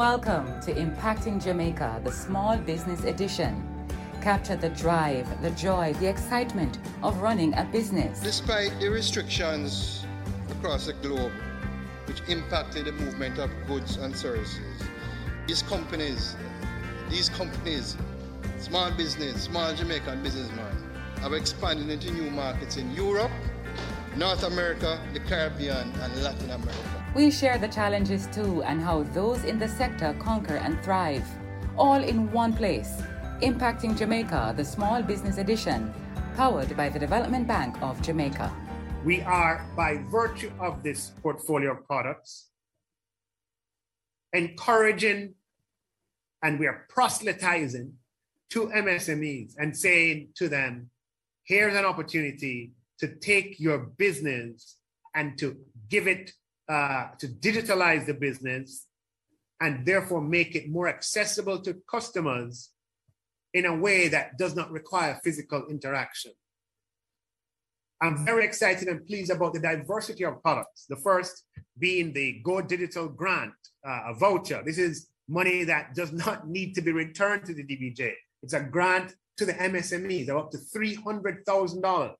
Welcome to Impacting Jamaica, the Small Business Edition. Capture the drive, the joy, the excitement of running a business. Despite the restrictions across the globe, which impacted the movement of goods and services, these companies, these companies, small business, small Jamaican businessmen, have expanded into new markets in Europe, North America, the Caribbean, and Latin America. We share the challenges too and how those in the sector conquer and thrive, all in one place. Impacting Jamaica, the Small Business Edition, powered by the Development Bank of Jamaica. We are, by virtue of this portfolio of products, encouraging and we are proselytizing to MSMEs and saying to them, here's an opportunity to take your business and to give it uh, to digitalize the business and therefore make it more accessible to customers in a way that does not require physical interaction. I'm very excited and pleased about the diversity of products. The first being the Go Digital Grant, uh, a voucher. This is money that does not need to be returned to the DBJ. It's a grant to the MSMEs of up to $300,000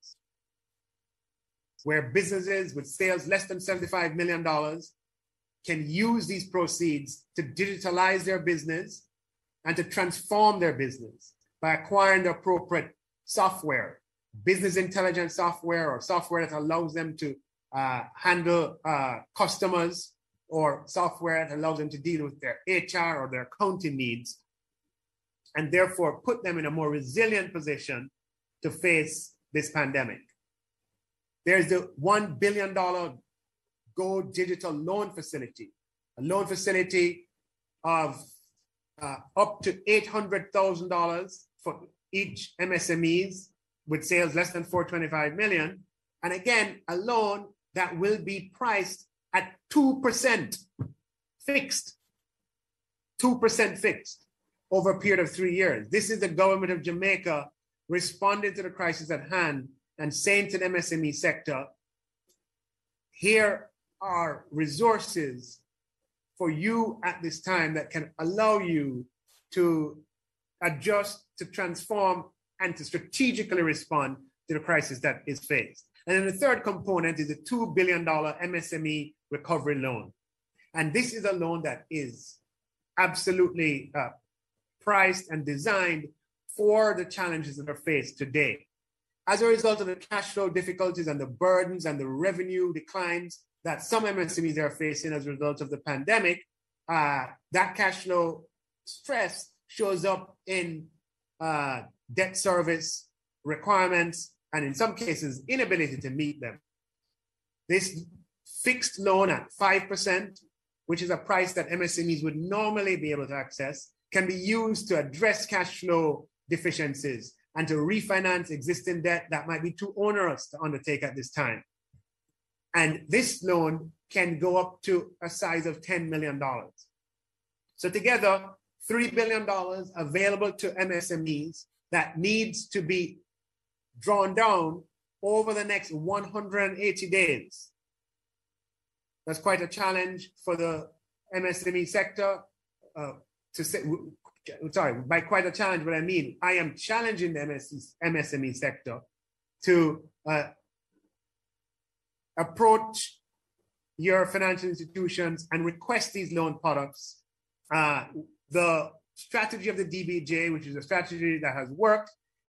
where businesses with sales less than $75 million can use these proceeds to digitalize their business and to transform their business by acquiring the appropriate software, business intelligence software, or software that allows them to uh, handle uh, customers, or software that allows them to deal with their HR or their accounting needs, and therefore put them in a more resilient position to face this pandemic. There's the $1 billion Go Digital Loan Facility, a loan facility of uh, up to $800,000 for each MSMEs with sales less than 425 million. And again, a loan that will be priced at 2% fixed, 2% fixed over a period of three years. This is the government of Jamaica responding to the crisis at hand and saying to the MSME sector, here are resources for you at this time that can allow you to adjust, to transform, and to strategically respond to the crisis that is faced. And then the third component is a $2 billion MSME recovery loan. And this is a loan that is absolutely uh, priced and designed for the challenges that are faced today. As a result of the cash flow difficulties and the burdens and the revenue declines that some MSMEs are facing as a result of the pandemic, uh, that cash flow stress shows up in uh, debt service requirements and in some cases inability to meet them. This fixed loan at 5%, which is a price that MSMEs would normally be able to access, can be used to address cash flow deficiencies and to refinance existing debt that might be too onerous to undertake at this time. And this loan can go up to a size of $10 million. So together, $3 billion available to MSMEs that needs to be drawn down over the next 180 days. That's quite a challenge for the MSME sector uh, to say, sorry, by quite a challenge, what I mean, I am challenging the MSME sector to uh, approach your financial institutions and request these loan products. Uh, the strategy of the DBJ, which is a strategy that has worked,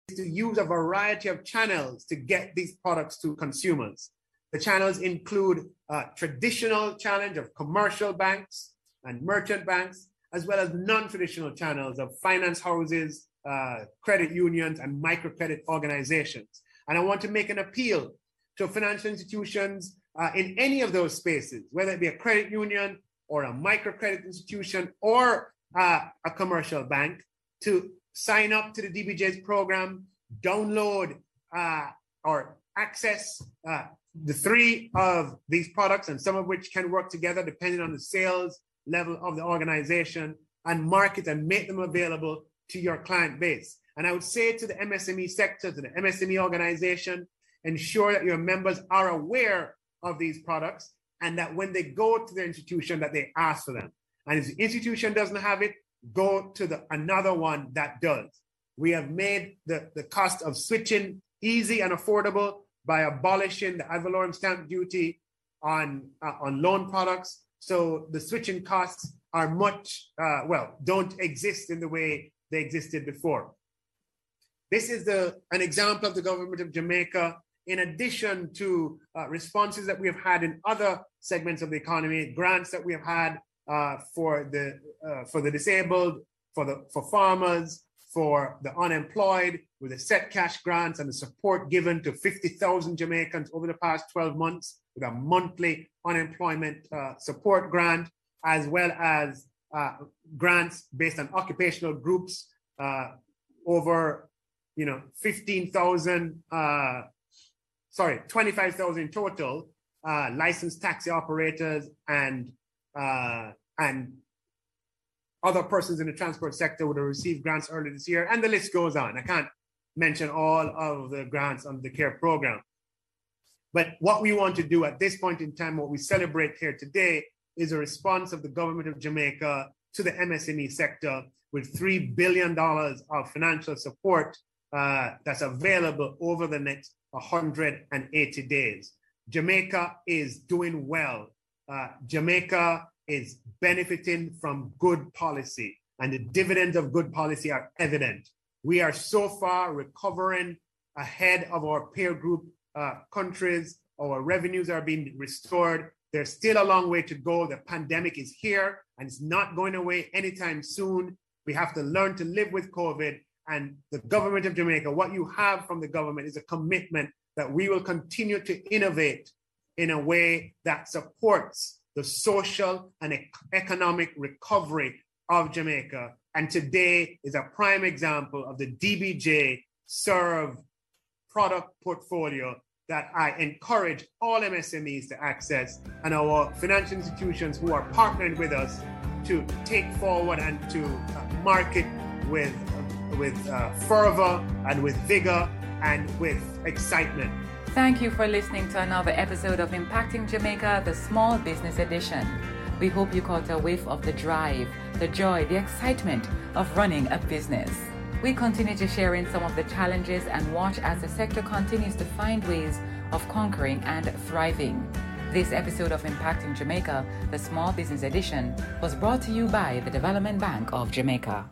is to use a variety of channels to get these products to consumers. The channels include a traditional challenge of commercial banks and merchant banks, as well as non-traditional channels of finance houses, uh, credit unions, and microcredit organizations. And I want to make an appeal to financial institutions uh, in any of those spaces, whether it be a credit union or a microcredit institution or uh, a commercial bank, to sign up to the DBJ's program, download uh, or access uh, the three of these products, and some of which can work together depending on the sales level of the organization, and market and make them available to your client base. And I would say to the MSME sector, to the MSME organization, ensure that your members are aware of these products and that when they go to the institution that they ask for them. And if the institution doesn't have it, go to the another one that does. We have made the, the cost of switching easy and affordable by abolishing the ad valorem stamp duty on, uh, on loan products. So the switching costs are much, uh, well, don't exist in the way they existed before. This is the, an example of the government of Jamaica, in addition to uh, responses that we have had in other segments of the economy, grants that we have had uh, for, the, uh, for the disabled, for, the, for farmers, for the unemployed, with the set cash grants and the support given to 50,000 Jamaicans over the past 12 months with a monthly unemployment uh, support grant, as well as uh, grants based on occupational groups uh, over, you know, 15,000, uh, sorry, 25,000 total uh, licensed taxi operators and uh, and other persons in the transport sector would have received grants earlier this year, and the list goes on. I can't mention all of the grants under the CARE program. But what we want to do at this point in time, what we celebrate here today, is a response of the government of Jamaica to the MSME sector with $3 billion of financial support uh, that's available over the next 180 days. Jamaica is doing well. Uh, Jamaica is benefiting from good policy, and the dividends of good policy are evident. We are so far recovering ahead of our peer group uh, countries. Our revenues are being restored. There's still a long way to go. The pandemic is here and it's not going away anytime soon. We have to learn to live with COVID. And the government of Jamaica, what you have from the government is a commitment that we will continue to innovate in a way that supports the social and economic recovery of Jamaica. And today is a prime example of the DBJ serve product portfolio that I encourage all MSMEs to access and our financial institutions who are partnering with us to take forward and to uh, market with, with uh, fervor and with vigor and with excitement. Thank you for listening to another episode of Impacting Jamaica, the Small Business Edition. We hope you caught a whiff of the drive, the joy, the excitement of running a business. We continue to share in some of the challenges and watch as the sector continues to find ways of conquering and thriving. This episode of Impacting Jamaica, the Small Business Edition, was brought to you by the Development Bank of Jamaica.